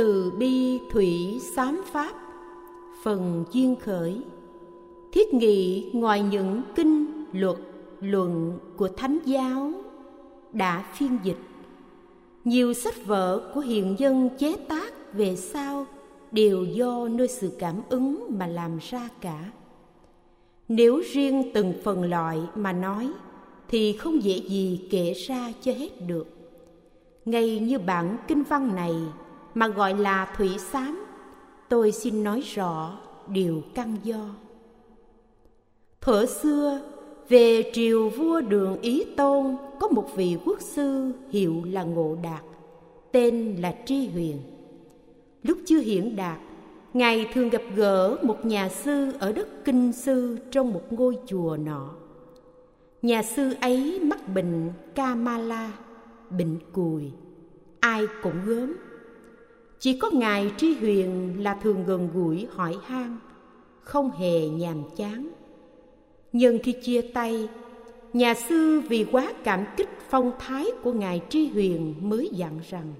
Từ bi thủy sám pháp, Phần duyên khởi. Thiết nghị ngoài những kinh luật luận của Thánh giáo đã phiên dịch. Nhiều sách vở của hiện dân chế tác về sau đều do nơi sự cảm ứng mà làm ra cả. Nếu riêng từng phần loại mà nói thì không dễ gì kể ra cho hết được. Ngay như bản kinh văn này mà gọi là thủy xám. Tôi xin nói rõ điều căn do. Thuở xưa, về triều vua đường ý tôn, có một vị quốc sư hiệu là ngộ đạt, tên là tri huyền. Lúc chưa hiển đạt, ngài thường gặp gỡ một nhà sư ở đất kinh sư trong một ngôi chùa nọ. Nhà sư ấy mắc bệnh kamala, bệnh cùi. Ai cũng gớm chỉ có ngài tri huyền là thường gần gũi hỏi han, không hề nhàm chán. Nhưng khi chia tay, nhà sư vì quá cảm kích phong thái của ngài tri huyền mới dặn rằng,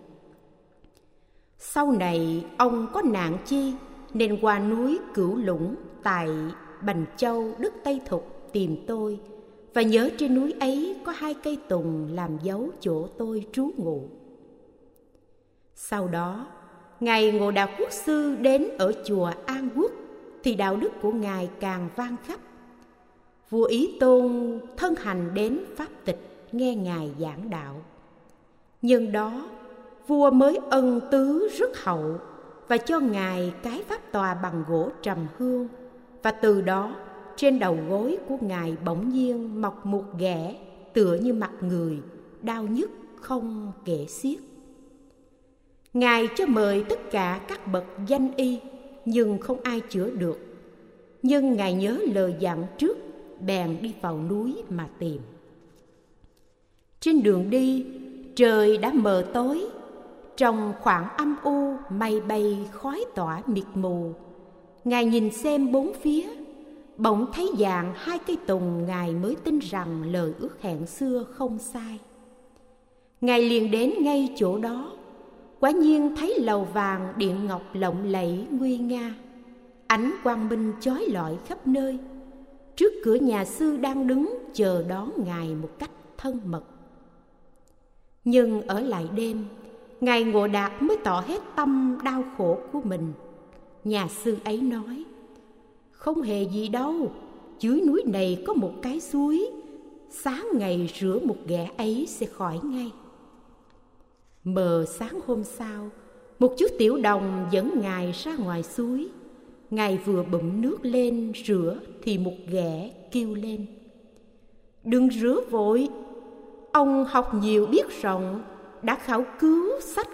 sau này ông có nạn chi, nên qua núi cửu lũng tại bành châu đất tây thục tìm tôi, và nhớ trên núi ấy có hai cây tùng làm dấu chỗ tôi trú ngụ. Sau đó ngài ngộ đạo quốc sư đến ở chùa an quốc, thì đạo đức của ngài càng vang khắp. Vua ý tôn thân hành đến pháp tịch, nghe ngài giảng đạo. Nhân đó, vua mới ân tứ rất hậu và cho ngài cái pháp tòa bằng gỗ trầm hương và từ đó, trên đầu gối của ngài bỗng nhiên mọc một ghẻ tựa như mặt người, đau nhức không kể xiết ngài cho mời tất cả các bậc danh y, nhưng không ai chữa được. Nhưng ngài nhớ lời dặn trước, bèn đi vào núi mà tìm. Trên đường đi, trời đã mờ tối, trong khoảng âm u mây bay khói tỏa mịt mù. Ngài nhìn xem bốn phía, bỗng thấy dạng hai cây tùng ngài mới tin rằng lời ước hẹn xưa không sai. Ngài liền đến ngay chỗ đó quả nhiên thấy lầu vàng, điện ngọc lộng lẫy, nguy nga. Ánh quang minh chói lọi khắp nơi. Trước cửa nhà sư đang đứng, chờ đón ngài một cách thân mật. Nhưng ở lại đêm, ngài ngộ đạt mới tỏ hết tâm đau khổ của mình. Nhà sư ấy nói, không hề gì đâu, dưới núi này có một cái suối. Sáng ngày rửa một ghẻ ấy sẽ khỏi ngay mờ sáng hôm sau, một chú tiểu đồng dẫn ngài ra ngoài suối. Ngài vừa bụng nước lên rửa thì một ghẻ kêu lên. Đừng rửa vội, ông học nhiều biết rộng, đã khảo cứu sách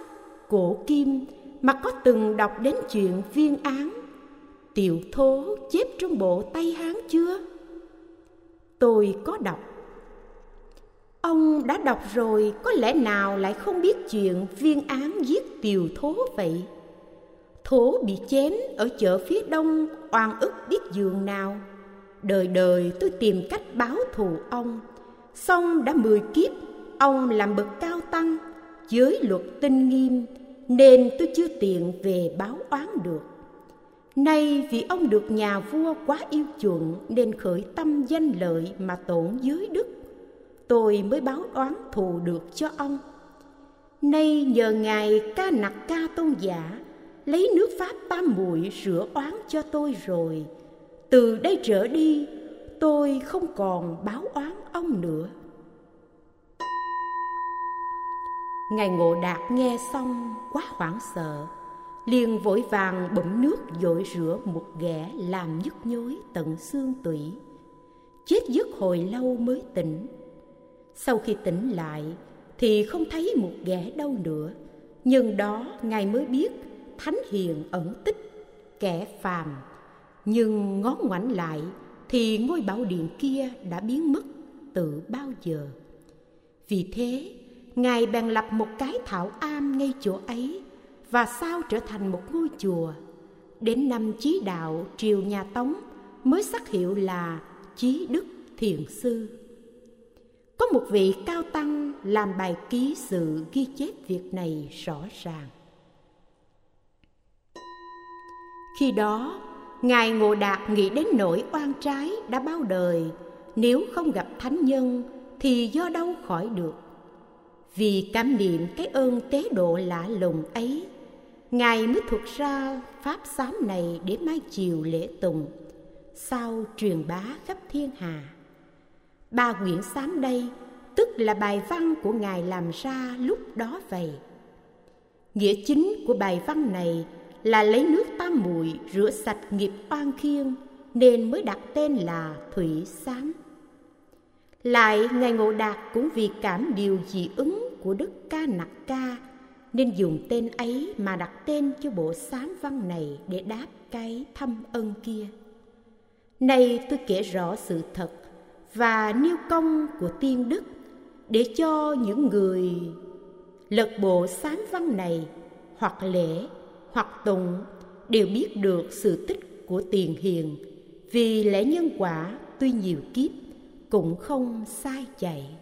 cổ kim mà có từng đọc đến chuyện viên án. Tiểu thố chép trong bộ tây hán chưa? Tôi có đọc ông đã đọc rồi, có lẽ nào lại không biết chuyện viên án giết tiều thố vậy? Thố bị chém ở chợ phía đông, oan ức biết giường nào. Đời đời tôi tìm cách báo thù ông. Xong đã mười kiếp, ông làm bậc cao tăng, giới luật tinh nghiêm, nên tôi chưa tiện về báo oán được. Nay vì ông được nhà vua quá yêu chuộng nên khởi tâm danh lợi mà tổn giới đức tôi mới báo oán thù được cho ông. Nay nhờ ngài ca nặc ca tôn giả, lấy nước pháp tam muội rửa oán cho tôi rồi. Từ đây trở đi, tôi không còn báo oán ông nữa. Ngài ngộ đạt nghe xong quá hoảng sợ, liền vội vàng bụng nước dội rửa một ghẻ làm nhức nhối tận xương tủy. Chết giấc hồi lâu mới tỉnh sau khi tỉnh lại, thì không thấy một ghẻ đâu nữa. Nhưng đó, ngài mới biết, thánh hiền ẩn tích, kẻ phàm. Nhưng ngó ngoảnh lại, thì ngôi bảo điện kia đã biến mất từ bao giờ. Vì thế, ngài bèn lập một cái thảo am ngay chỗ ấy và sao trở thành một ngôi chùa. Đến năm chí đạo triều nhà tống mới sắc hiệu là chí đức thiền sư có một vị cao tăng làm bài ký sự ghi chép việc này rõ ràng. Khi đó, ngài ngộ đạt nghĩ đến nỗi oan trái đã bao đời. Nếu không gặp thánh nhân, thì do đâu khỏi được? Vì cảm niệm cái ơn tế độ lạ lùng ấy, ngài mới thuật ra pháp xám này để mai chiều lễ tùng. Sau truyền bá khắp thiên hà ba quyển xám đây, tức là bài văn của ngài làm ra lúc đó vậy. Nghĩa chính của bài văn này là lấy nước tam muội rửa sạch nghiệp oan khiên, nên mới đặt tên là thủy xám lại ngài ngộ đạt cũng vì cảm điều dị ứng của đức ca nặc ca, nên dùng tên ấy mà đặt tên cho bộ sám văn này để đáp cái thâm ân kia. Nay tôi kể rõ sự thật và nêu công của tiên đức để cho những người lật bộ sám văn này hoặc lễ hoặc tụng đều biết được sự tích của tiền hiền, vì lẽ nhân quả tuy nhiều kiếp cũng không sai chạy.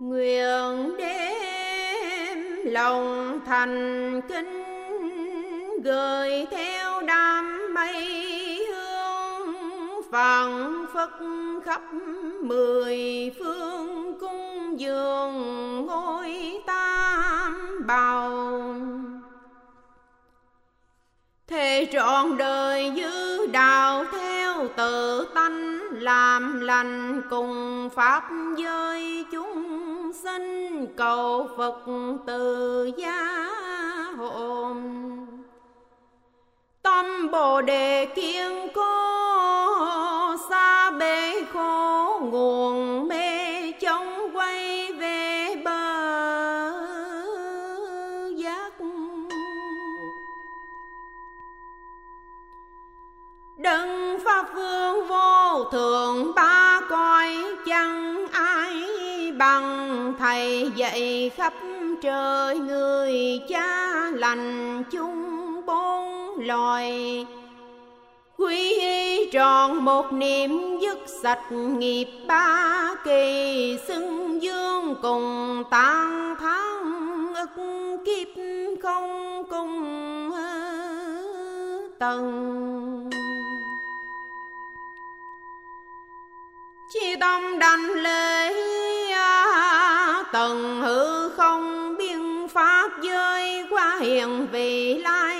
Nguyện đêm lòng thành kính gửi theo đám mây hương, phẳng phất khắp mười phương cung dường ngôi tam bào. Thề trọn đời dư đạo theo tự tánh, làm lành cùng pháp giới chúng sinh, cầu Phật từ gia hồn tâm bồ đề kiên cố xa bể khổ, nguồn mê chống quay về bờ giác. Đấng pháp vương vô thượng ba coi chẳng ai bằng, thầy dạy khắp trời người cha lành chung bốn loài. Quy y tròn một niệm dứt sạch nghiệp ba kỳ, xưng dương cùng tan tháng ức kiếp không cùng tầng. Chi tâm đành lễ tầng hư không biên pháp giới qua hiền vị lai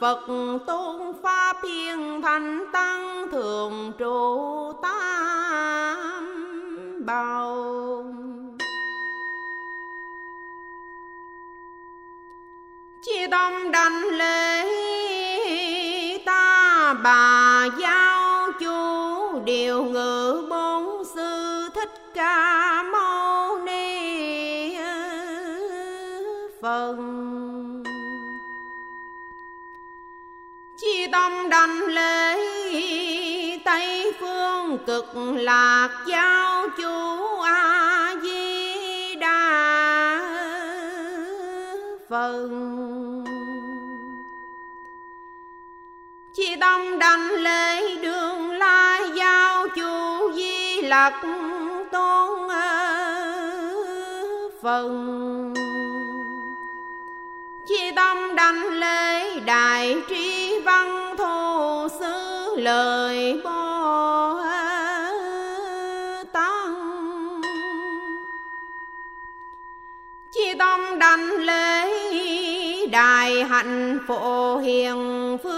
phật tôn pháp hiền thành tăng thường trụ tam bảo chi đông đảnh lễ ta bà giao chú điều ngự bố sanh lễ tây phương cực lạc giáo chú a di đà phật. Chi tâm đành lễ đường lai giao chủ di lặc tôn phần chi tâm đành lễ đại trí văn lời bồ tăng chi tông đành lễ đại hạnh phổ hiền phương.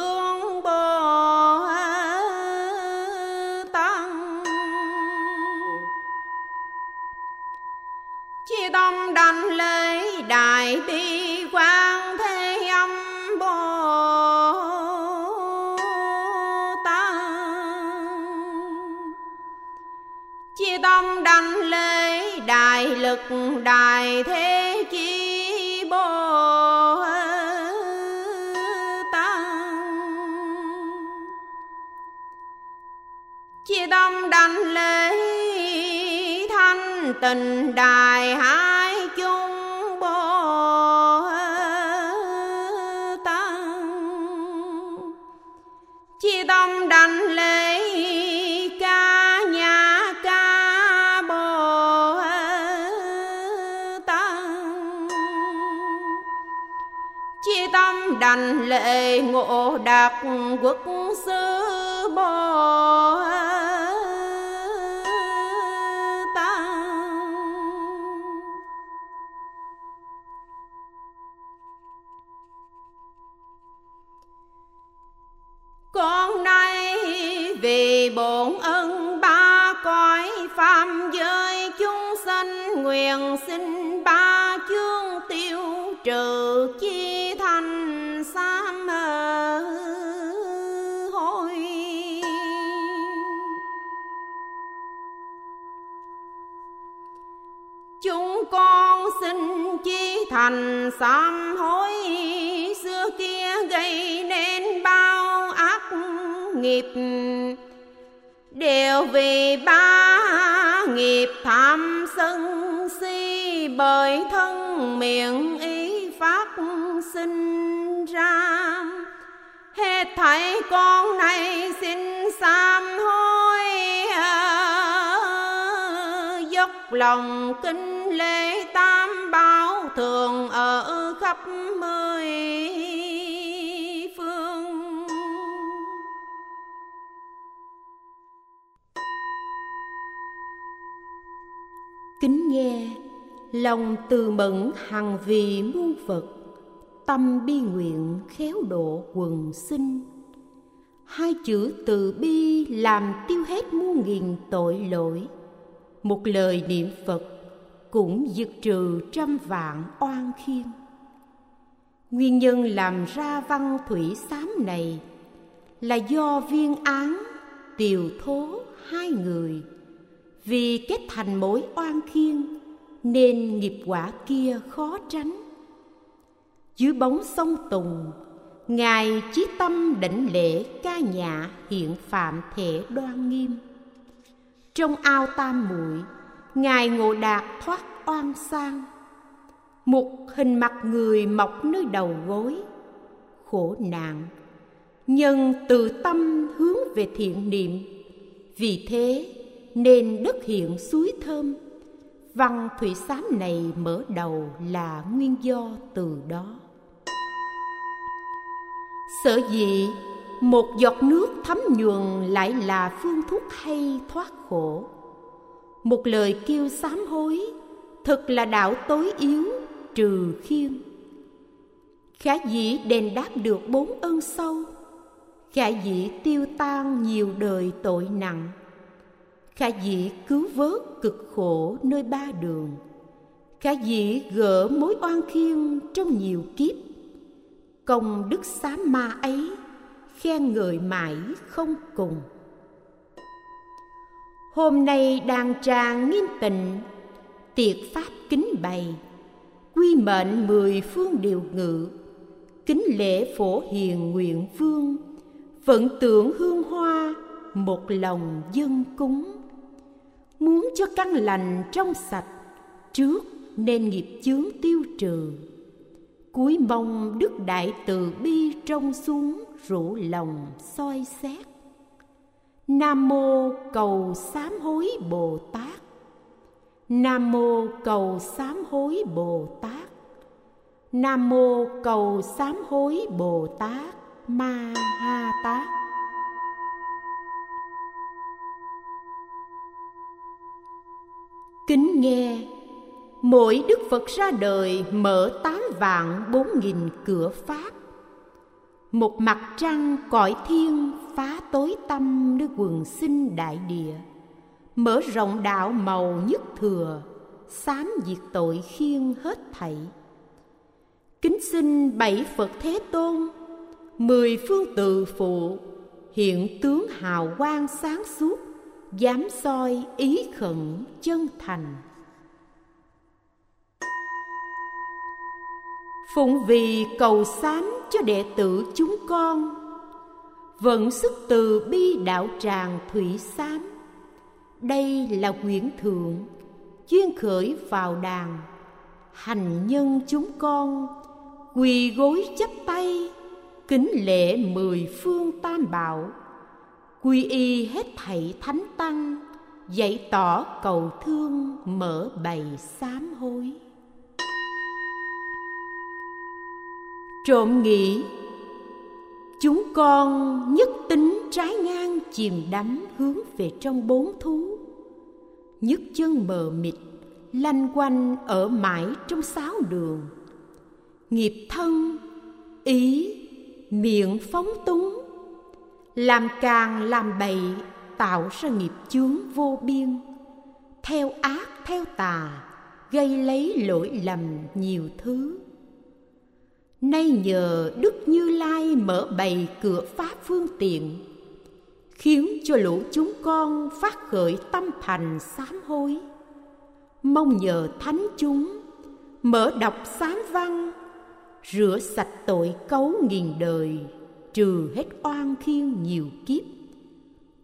Đại thế chi bồ tăng chia tâm đành lễ thanh tình đại đành lệ ngộ đạt quốc sư bồ con nay vì bổn ân ba cõi phàm giới chúng sanh nguyện xin ba chương tiêu trừ chi lành thành sám hối xưa kia gây nên bao ác nghiệp. Đều vì ba nghiệp tham sân si, bởi thân miệng ý phát sinh ra. Hết thảy con này xin sám hối ờ, dốc lòng kinh lễ ta báo thường ở khắp mười phương. Kính nghe lòng từ mẫn hằng vì muôn vật, tâm bi nguyện khéo độ quần sinh. Hai chữ từ bi làm tiêu hết muôn nghìn tội lỗi. Một lời niệm phật cũng diệt trừ trăm vạn oan khiên. Nguyên nhân làm ra văn thủy xám này là do viên án, tiều thố hai người. Vì kết thành mối oan khiên nên nghiệp quả kia khó tránh. Dưới bóng sông tùng, ngài chí tâm đảnh lễ ca nhã hiện phạm thể đoan nghiêm. Trong ao tam muội ngài ngộ đạt thoát oan sang. Một hình mặt người mọc nơi đầu gối. Khổ nạn. Nhân từ tâm hướng về thiện niệm. Vì thế, nên đất hiện suối thơm. Văn thủy xám này mở đầu là nguyên do từ đó. Sở dĩ một giọt nước thấm nhuần lại là phương thuốc hay thoát khổ một lời kêu sám hối thật là đạo tối yếu, trừ khiêm. Khả dĩ đền đáp được bốn ơn sâu, khả dĩ tiêu tan nhiều đời tội nặng. Khả dĩ cứu vớt cực khổ nơi ba đường. Khả dĩ gỡ mối oan khiên trong nhiều kiếp. Công đức sám ma ấy, khen ngợi mãi không cùng hôm nay đàn tràng nghiêm tịnh, tiệc pháp kính bày. Quy mệnh mười phương điều ngự, kính lễ phổ hiền nguyện vương phận tượng hương hoa, một lòng dân cúng. Muốn cho căn lành trong sạch, trước nên nghiệp chướng tiêu trừ. Cuối mong đức đại từ bi trong xuống rủ lòng soi xét nam mô cầu sám hối bồ tát. Nam mô cầu sám hối bồ tát. Nam mô cầu sám hối bồ tát ma ha tát. Kính nghe, mỗi đức phật ra đời mở tám vạn bốn nghìn cửa pháp. Một mặt trăng cõi thiên phá tối tâm nơi quần sinh đại địa. Mở rộng đạo màu nhất thừa sám diệt tội khiên hết thảy. Kính xin bảy phật thế tôn, mười phương tự phụ, hiện tướng hào quang sáng suốt, dám soi ý khẩn chân thành. Phụng vì cầu sám cho đệ tử chúng con vận sức từ bi đạo tràng thủy sám đây là quyển thượng, chuyên khởi vào đàn. Hành nhân chúng con, quỳ gối chắp tay, kính lễ mười phương tam bảo. Quy y hết thảy thánh tăng, dạy tỏ cầu thương mở bày sám hối. Trộm nghĩ chúng con nhất tính trái ngang chìm đắm hướng về trong bốn thú. Nhất chân mờ mịt, lanh quanh ở mãi trong sáu đường. Nghiệp thân, ý, miệng phóng túng. Làm càng làm bậy, tạo ra nghiệp chướng vô biên. Theo ác, theo tà, gây lấy lỗi lầm nhiều thứ nay nhờ đức như lai mở bày cửa pháp phương tiện, khiến cho lũ chúng con phát khởi tâm thành sám hối. Mong nhờ thánh chúng mở đọc sám văn, rửa sạch tội cấu nghìn đời, trừ hết oan khiên nhiều kiếp.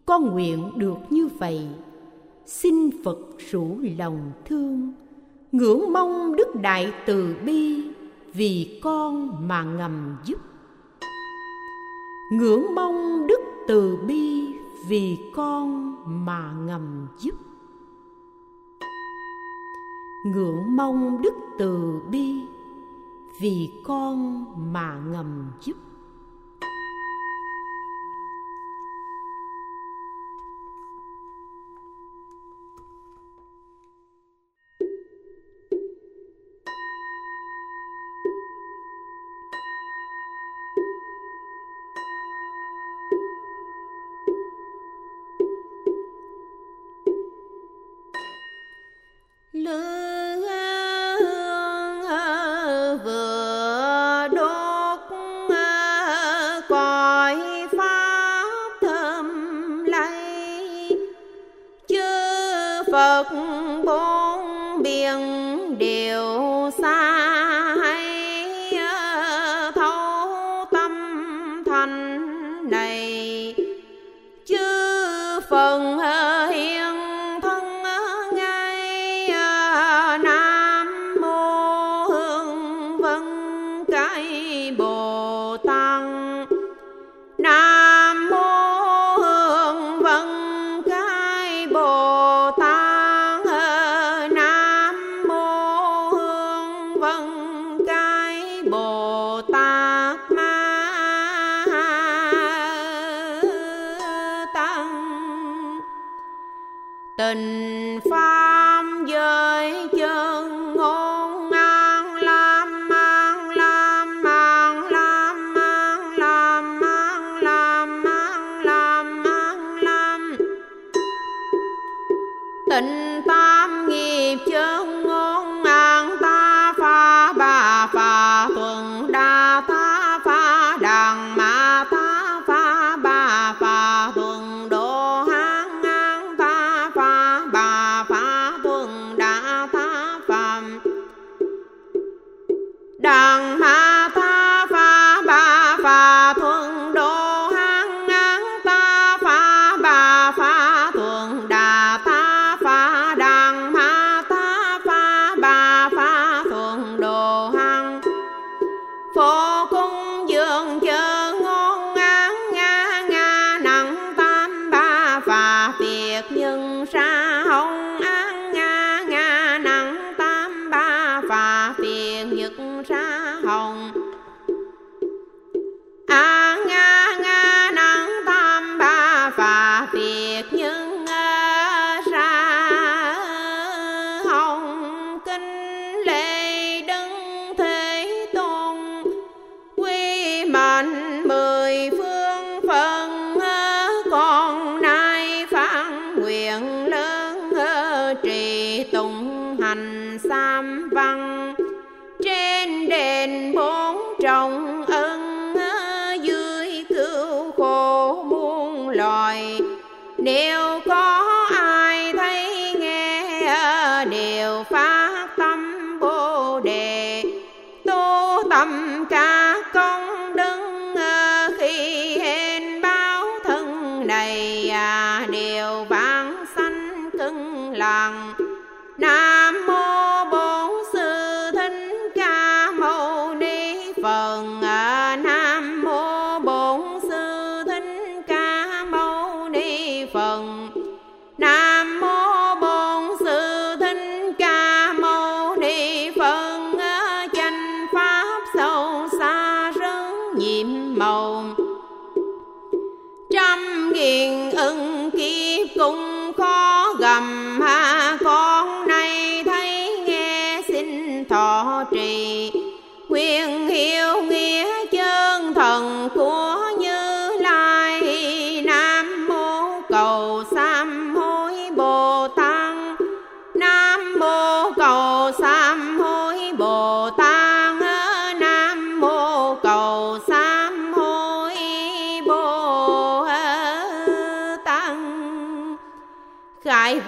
Con nguyện được như vậy, xin phật rủ lòng thương, ngưỡng mong đức đại từ bi vì con mà ngầm giúp. Ngưỡng mong đức từ bi vì con mà ngầm giúp. Ngưỡng mong đức từ bi vì con mà ngầm giúp.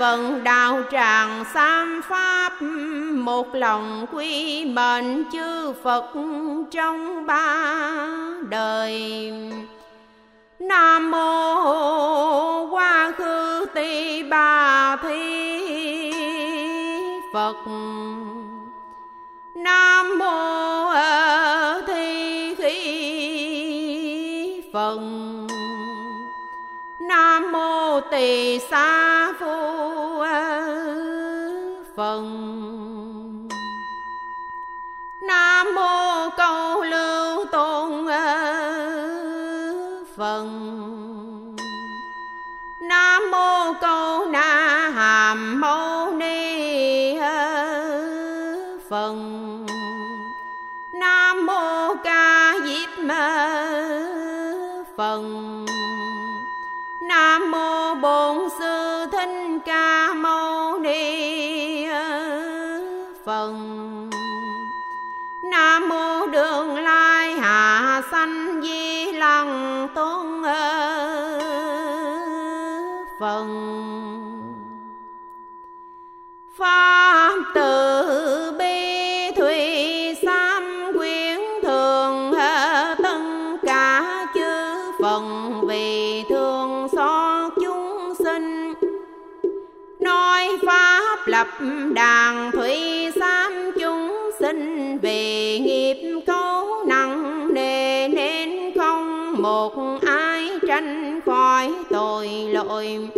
Khải đạo tràng sam pháp, một lòng quy mệnh chư phật trong ba đời. Nam mô quá khứ ti bà thi phật. Nam mô mô tỳ xá phu phần nam mô pháp từ bi thủy sam quyến thường tất cả chư phần vì thương xót chúng sinh. Nói pháp lập đàn thủy sam chúng sinh vì nghiệp cấu nặng nề nên không một ai tranh khỏi tội lỗi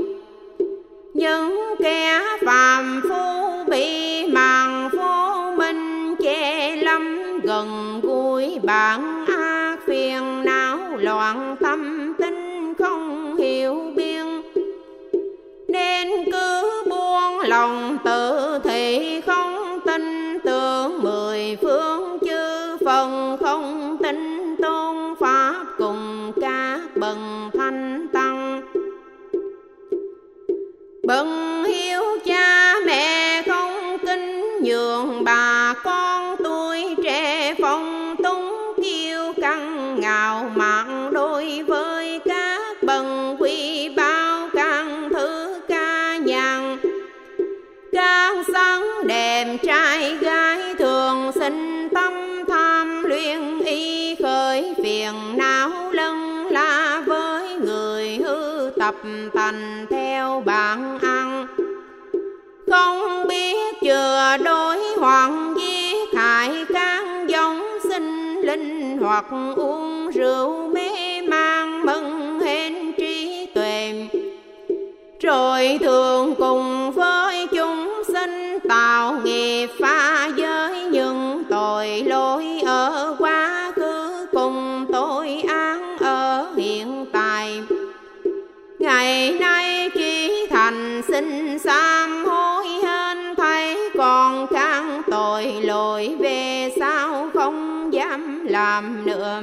những kẻ phàm phu bị màn vô minh che lâm gần gũi bản ác phiền não loạn tâm tinh không hiểu biên nên cứ buông lòng tự bận hiếu cha mẹ không kính nhường, bà con tuổi trẻ phong túng kiêu căng ngạo mạn đối với các bần quy bao căn thứ ca nhàn các sáng đẹp trai gái thường sinh tâm tham luyện y khởi phiền não lân la với người hư tập thành biết đối hoàng giết hại can giống sinh linh hoặc uống rượu mê mang mừng hên trí tuệ rồi thường cùng với chúng sinh tạo nghiệp làm nữa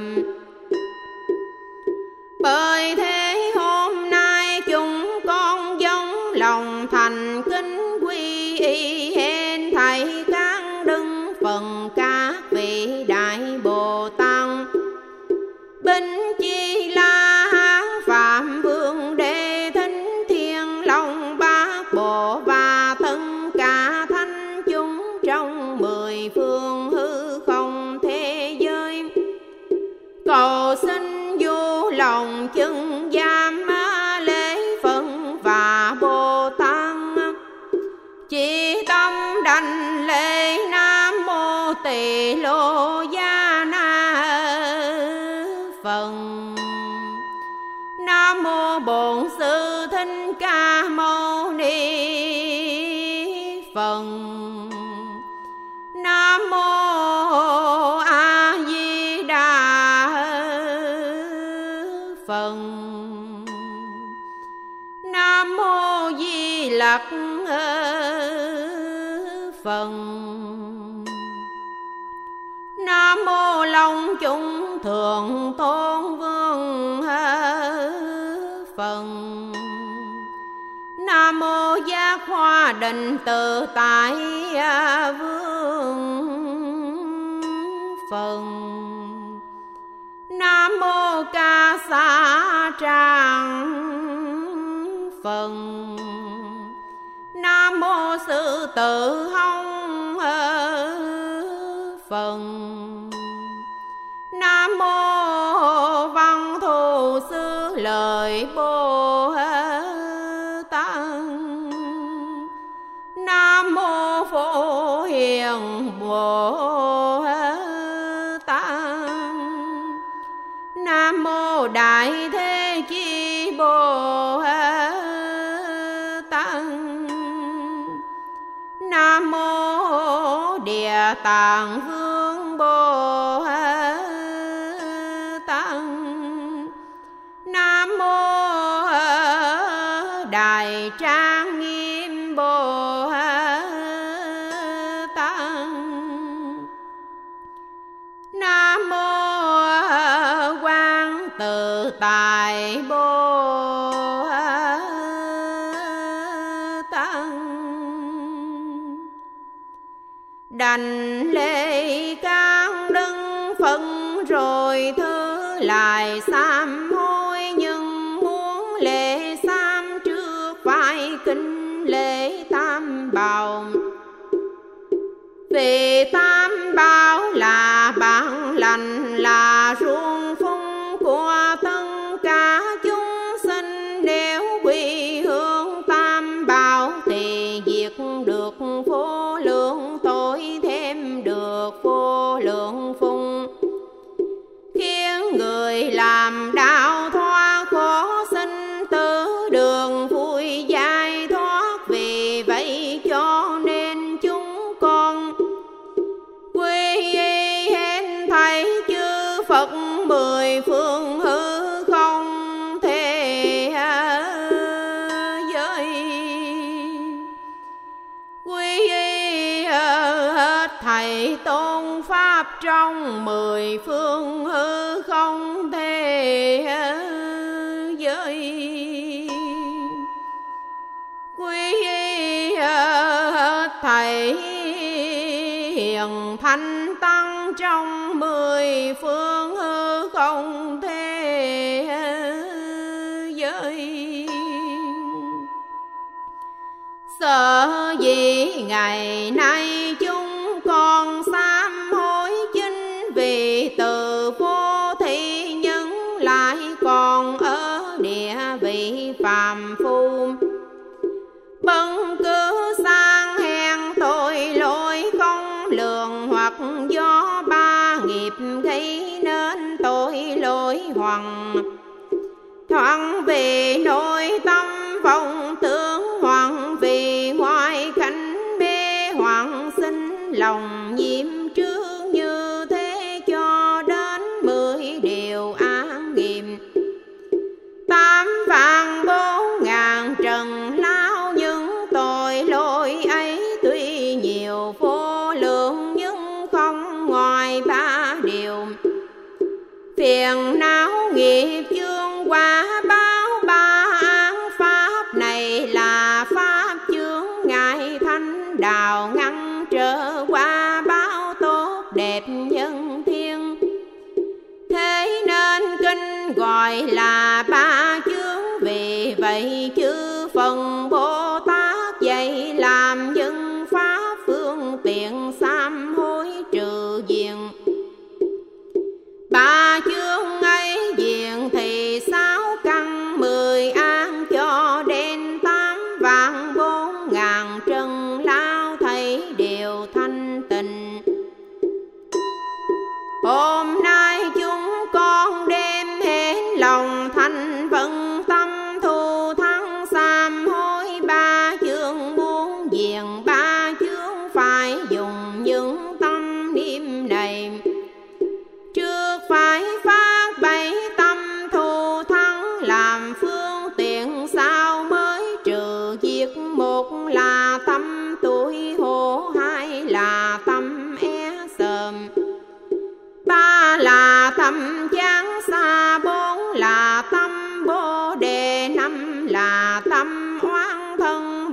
bởi thế hôm định từ tại à, vương phần. Nam mô ca sa tràng phần. Nam mô sư tử hồng tàng hương bồ tăng nam mô đại trang nghiêm. ành vị phàm phu.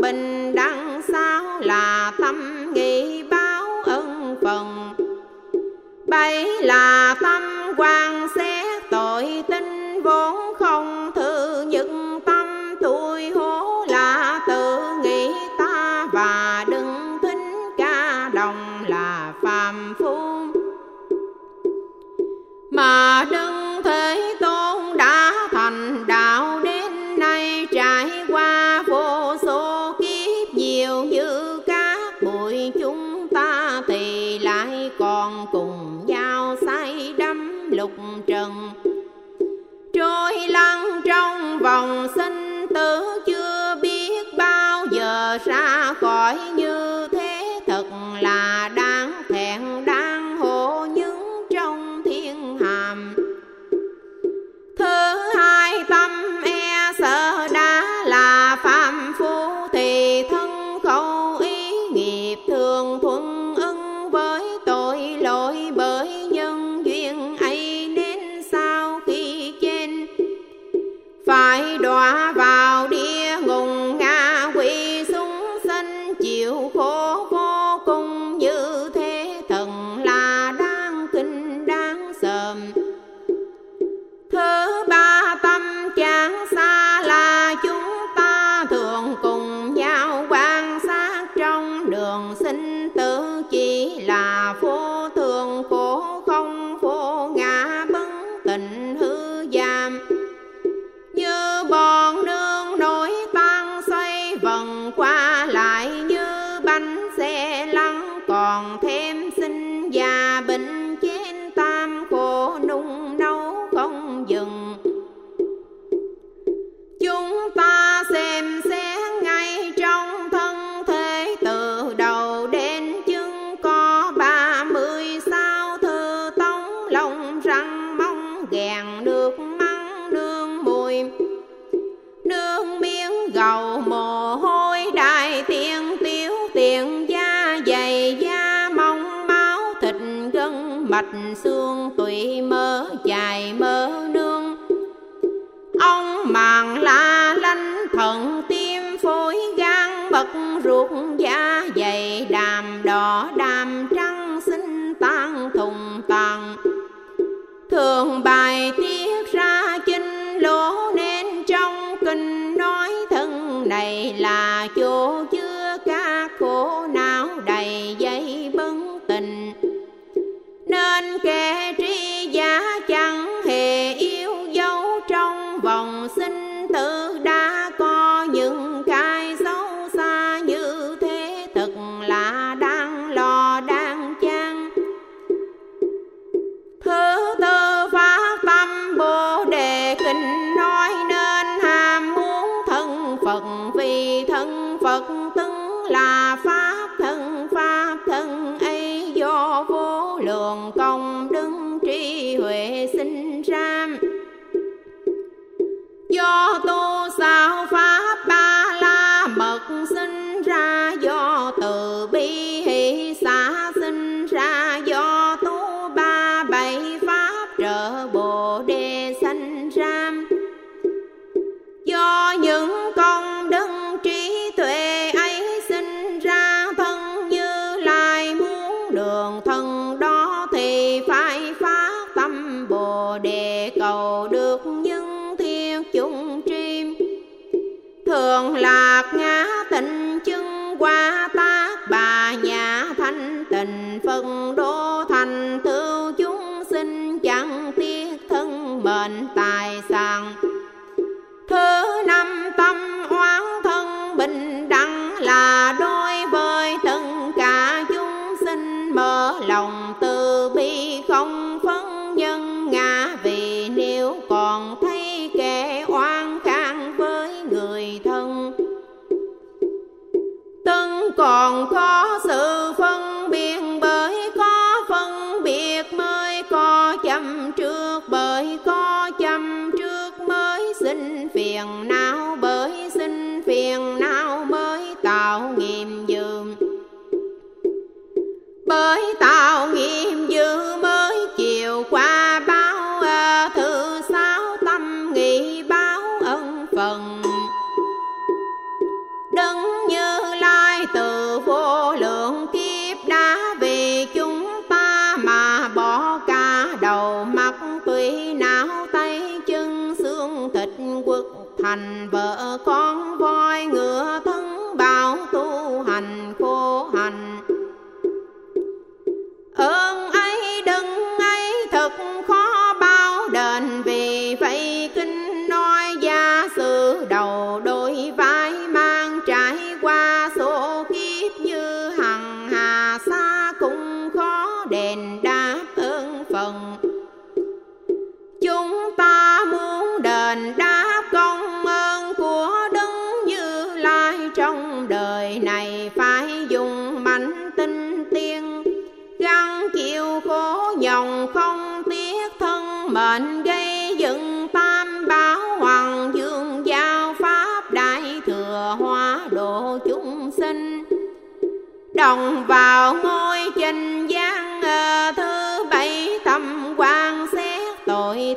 bình đẳng sao là tâm nghĩ báo ân phần. Bấy là tâm quan xét tội tinh vốn không thư những tâm. Tôi hố là tự nghĩ ta và đừng thính ca đồng là phàm phu. Mà đừng cõi như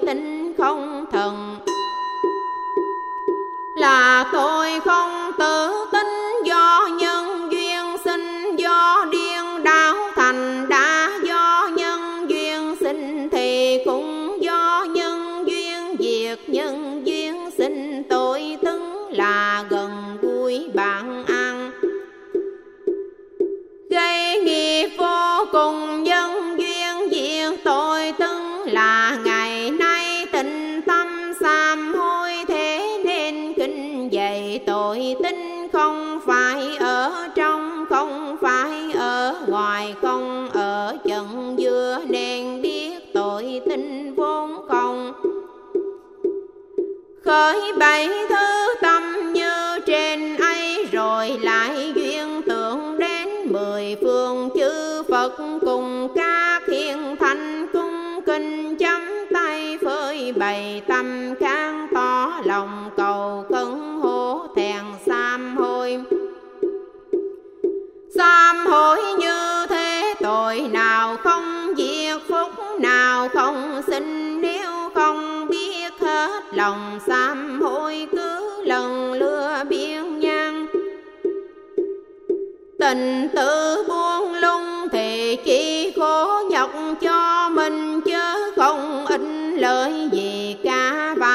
tính không thần. Là tôi không tự với bảy thứ tâm như trên ấy, rồi lại duyên tưởng đến mười phương chư phật cùng các thiên thanh cung kinh chấm tay phơi bày tâm can tỏ lòng cầu khấn hô thẹn sam hôi. Sam hối như thế, tội nào không diệt, phúc nào không sinh lòng sám hối cứ lần lừa biên nhang. Tình tự buông lung thì chỉ khổ nhọc cho mình, chứ không ít lời gì cả. và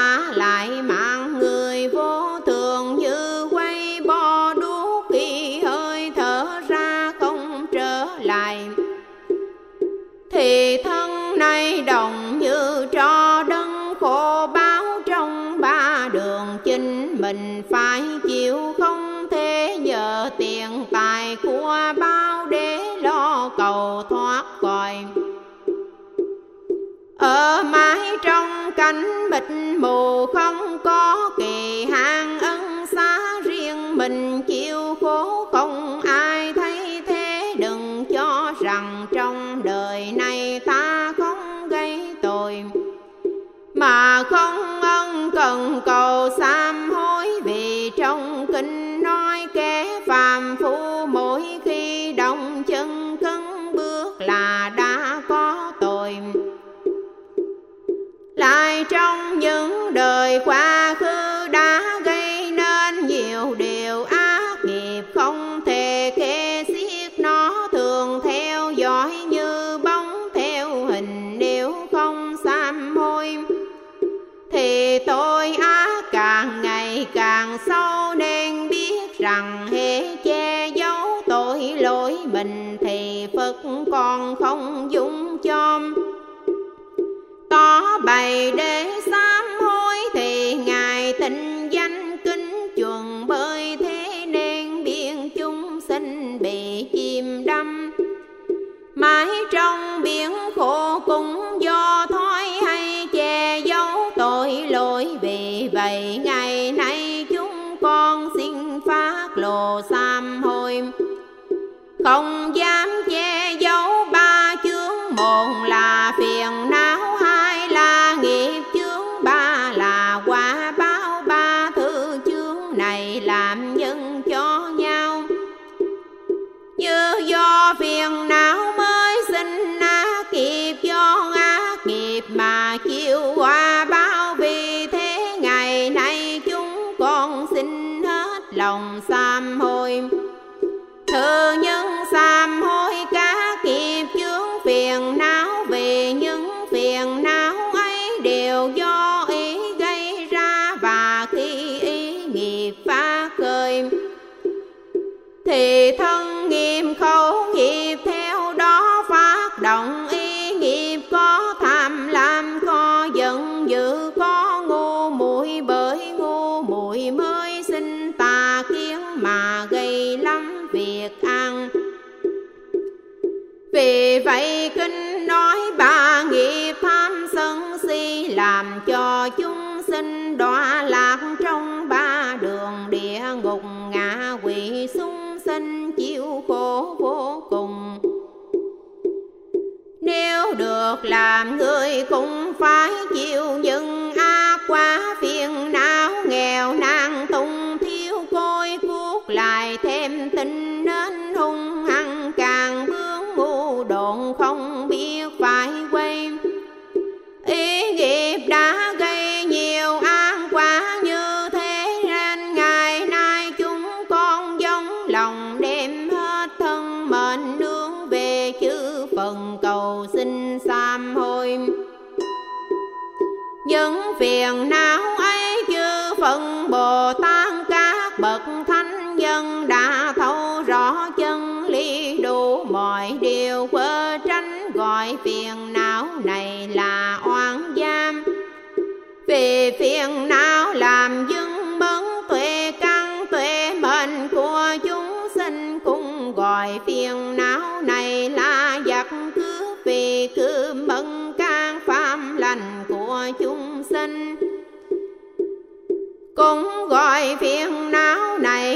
bao để lo cầu thoát còi ở mái trong cánh bịch mù không có kịp phá khơi thì thân nghiệp khẩu nghiệp theo đó phát động ý nghiệp có tham lam, có giận dữ, có ngu muội, bởi ngu muội mới sinh tà kiến mà gây lắm việc ăn. Vì vậy kinh nói ba nghiệp tham sân si, làm cho chúng sinh đọa lạc khổ vô cùng. Nếu được làm người cũng phải chịu những ác quá phiền não nghèo nàn tung thiếu côi cuốc lại thêm tình nên hung hăng càng bướng ngu độn không biết phải quay ý nghiệp đã phiền não ấy chư phật bồ tát các bậc thánh nhân đã thấu rõ chân lý đủ mọi điều quơ tránh gọi phiền não này là oan giam. Vì phiền não làm cũng gọi phiền não này.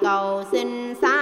cầu xin xá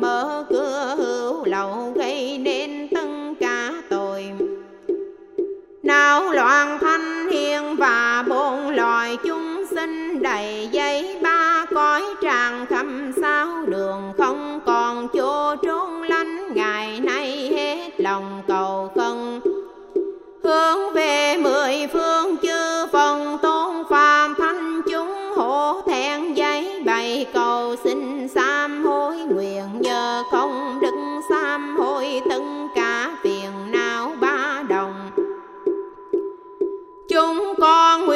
mở cửa hữu lậu gây nên tân cả tội. Nào loạn thanh hiền và bốn loài chúng sinh đầy dây ba cõi tràn khắp sao đường không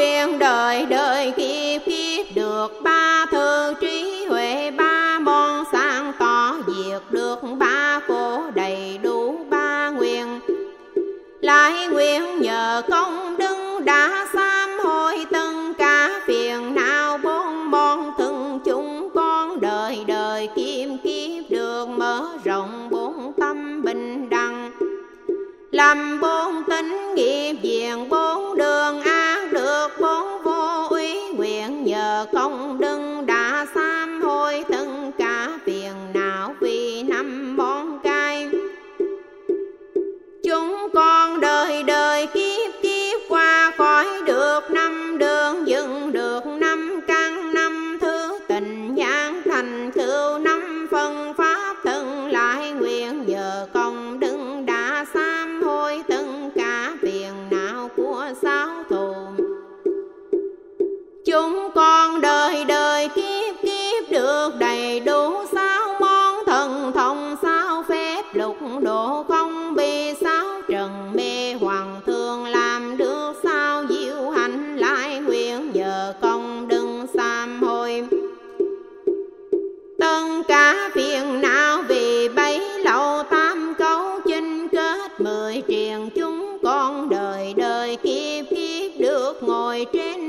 nguyện đời đời kiếp kiếp được ba thư trí huệ, ba môn sáng tỏ diệt được ba khổ đầy đủ ba nguyện lại nguyện nhờ công đức đã sám hối từng cả phiền não bốn môn thân chúng con đời đời kiếp kiếp được mở rộng bốn tâm bình đẳng. Làm bốn tính nghiệp, diện bốn đường an bốn vô úy nguyện, nhờ công đừng đã sám hối từng cả phiền não vì năm bón cay chúng con đời đời kia chúng con đời đời kiếp kiếp được đầy đủ, sao món thần thông, sao phép lục độ không bị sao trần mê hoàng thường làm được, sao diệu hành lại nguyện nhờ công đừng sám hối. Tân cả phiền não vì bấy lâu tam cấu chinh kết mười triền, chúng con đời đời kiếp kiếp được ngồi trên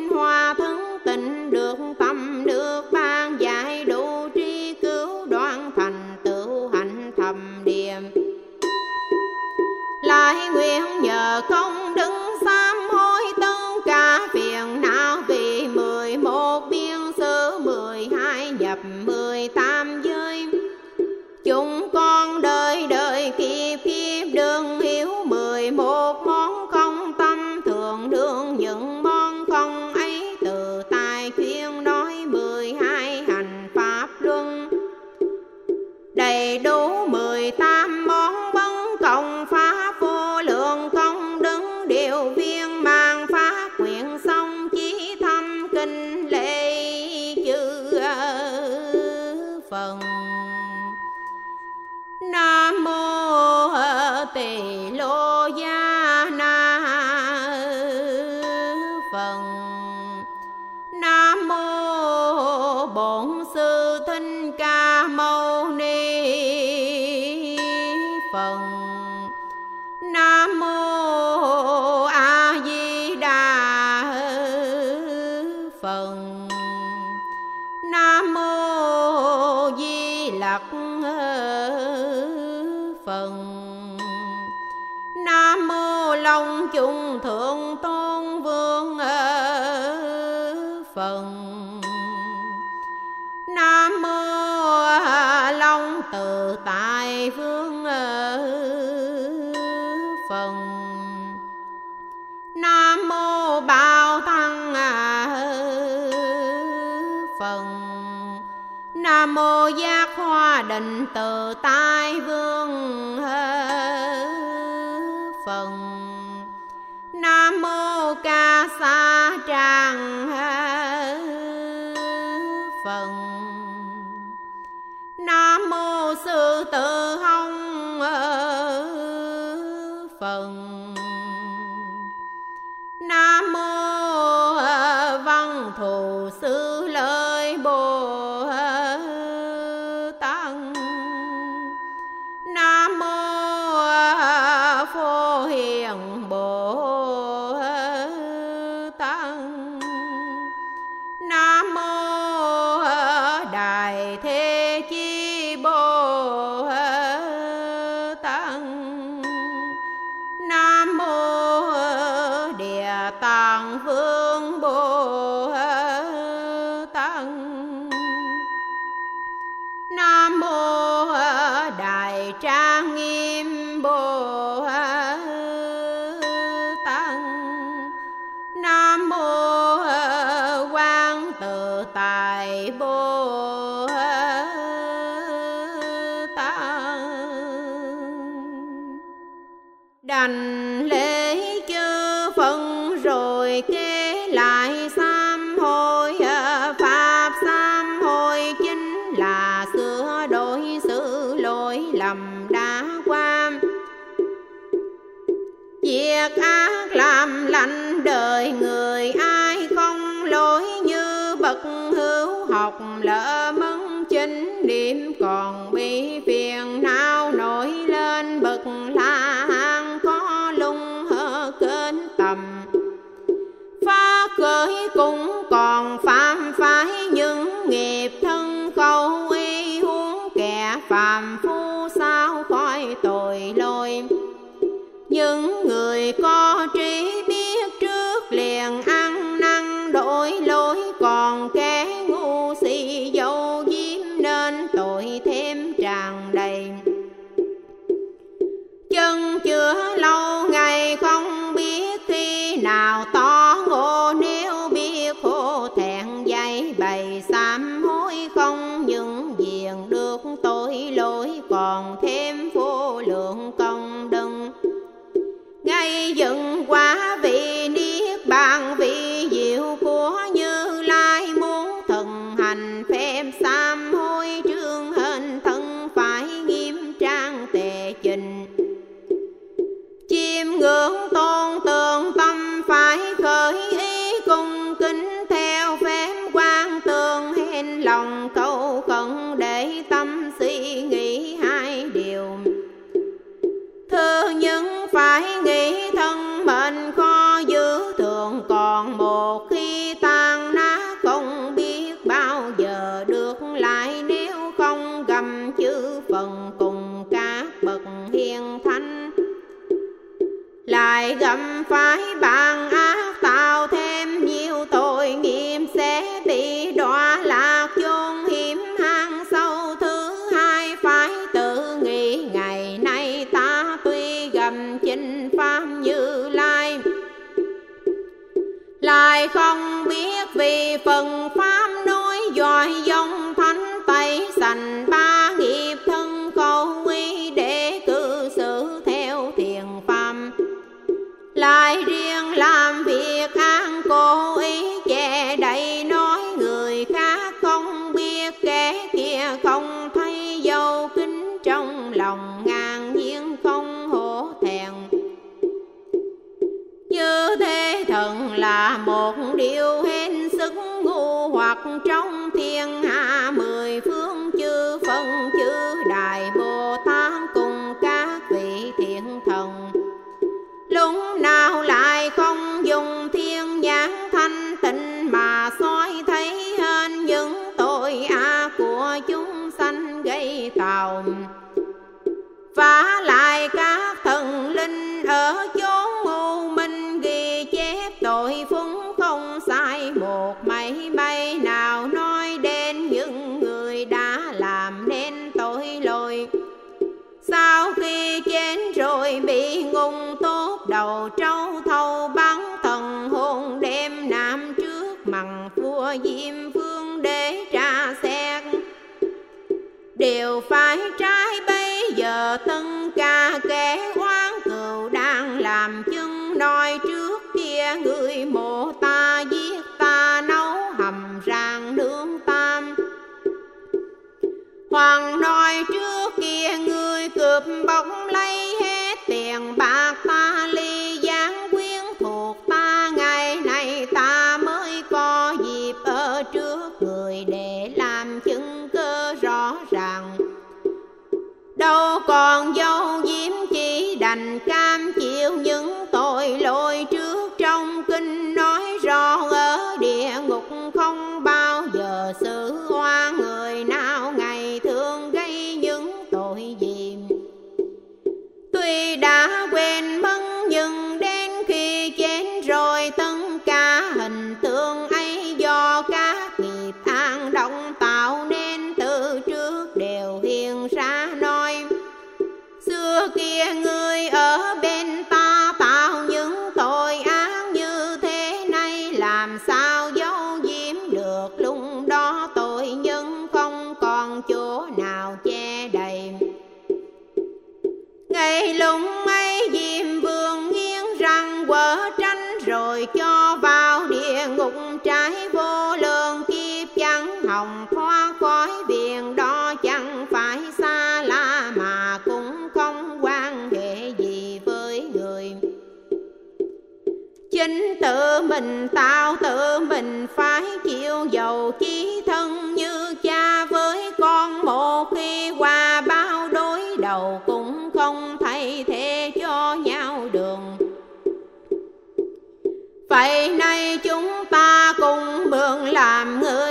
xa tràng phật trong thiên hạ mười phương chư phân điều phải trái bây giờ tân ca kẻ oan cừu đang làm chân nói trước kia. Người mộ ta giết ta nấu hầm rang nướng tam. Hoàng nói trước kia, người cướp bóng lấy con dâu diễm chỉ đành cam chịu những tội lỗi trước. Trong kinh nói rõ ở địa ngục không bao giờ xử hoa người nào. Ngày thường gây những tội gì? Tuy đã quên mất nào che đầy. Ngày lùng mây diêm vương nghiêng răng quở tranh rồi cho vào địa ngục trái vô lương kiếp chẳng hồng thoát khói biển đó chẳng phải xa la mà cũng không quan hệ gì với người. Chính tự mình, tạo tự mình phải chịu dầu chi vậy nay chúng ta cùng bường làm người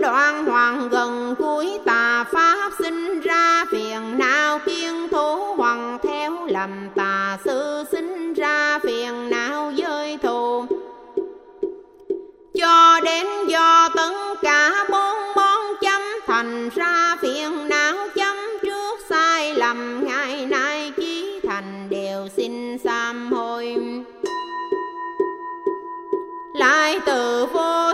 đoạn hoàng gần cuối tà pháp sinh ra, phiền não kiên thủ hoàng theo lầm tà sư sinh ra, phiền não giới thù. Cho đến do tấn cả bốn món chấm thành ra, phiền não chấm trước sai lầm ngày nay chí thành đều xin sám hối. Lại từ vô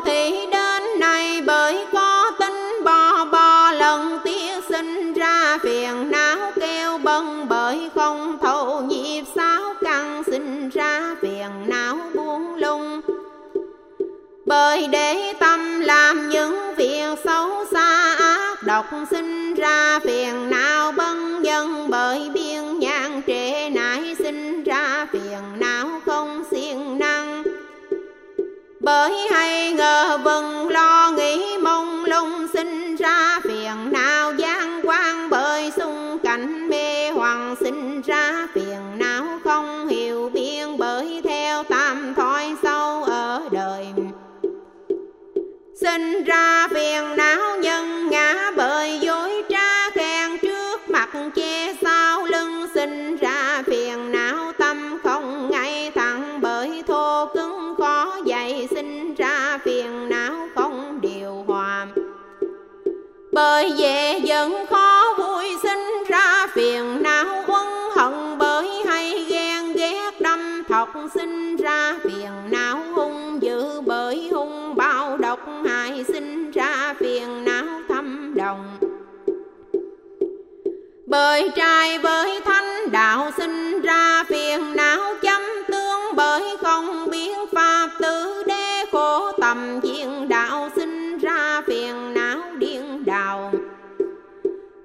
bởi để tâm làm những việc xấu xa, ác độc sinh ra, phiền não bân dân bởi biên nhãn trễ nải sinh ra, phiền não không siêng năng. Bởi hay ngờ vừng lo nghĩ mông lung sinh ra, phiền não giác sinh ra phiền não nhân ngã bởi dối trá khen. Trước mặt che sau lưng sinh ra phiền não, tâm không ngay thẳng bởi thô cứng khó dạy sinh ra phiền não không điều hòa. Bởi dễ dẫn khó bởi trai với thánh đạo sinh ra phiền não chấm tương. Bởi không biến pháp tứ đế khổ tầm diện đạo sinh ra phiền não điên đạo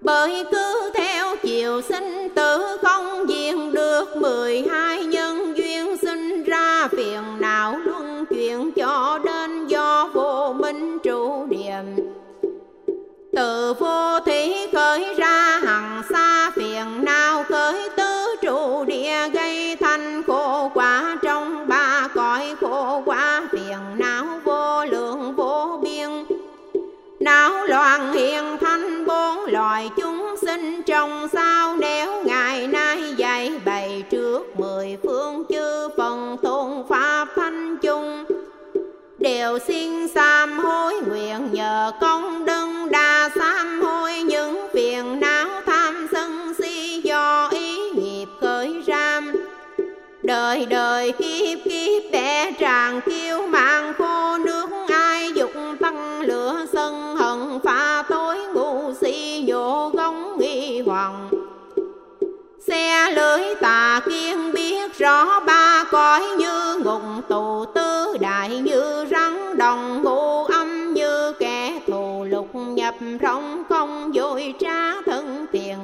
bởi cứ theo chiều sinh tử không diện được, mười hai nhân duyên sinh ra phiền não luân chuyển cho đến do vô minh trụ điểm từ vô thí khởi ra địa gây thành khổ quả trong ba cõi khổ quả phiền não vô lượng vô biên. Não loạn hiện thanh bốn loài chúng sinh trong sao, nếu ngày nay dạy bày trước mười phương chư phần tôn pháp thanh chung. Đều xin sám hối nguyện nhờ công đức đa đời đời, kiếp kiếp bẻ tràn kiêu mạng, khô nước, ai dục tăng lửa, sân hận pha tối, ngu si nhổ gông nghi hoàng. Xe lưới tà kiên biết rõ, ba cõi như ngục, tù tư đại như rắn, đồng ngũ âm như kẻ thù lục, nhập rong không dội trá thân tiền.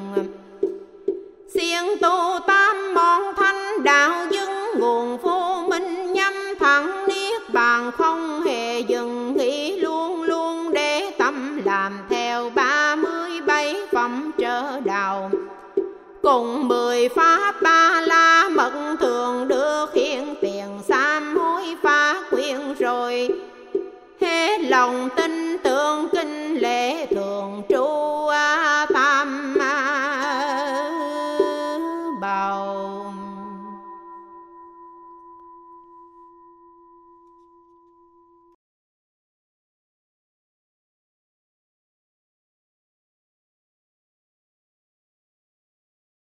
Siêng tu tam môn thanh đạo dưng nguồn vô minh nhâm thẳng niết bàn, không hề dừng nghĩ luôn luôn để tâm làm theo ba mươi bảy phẩm trở đạo cùng mười pháp ba la mật thường được hiện tiền, sám hối phá quyền rồi. Hết lòng tin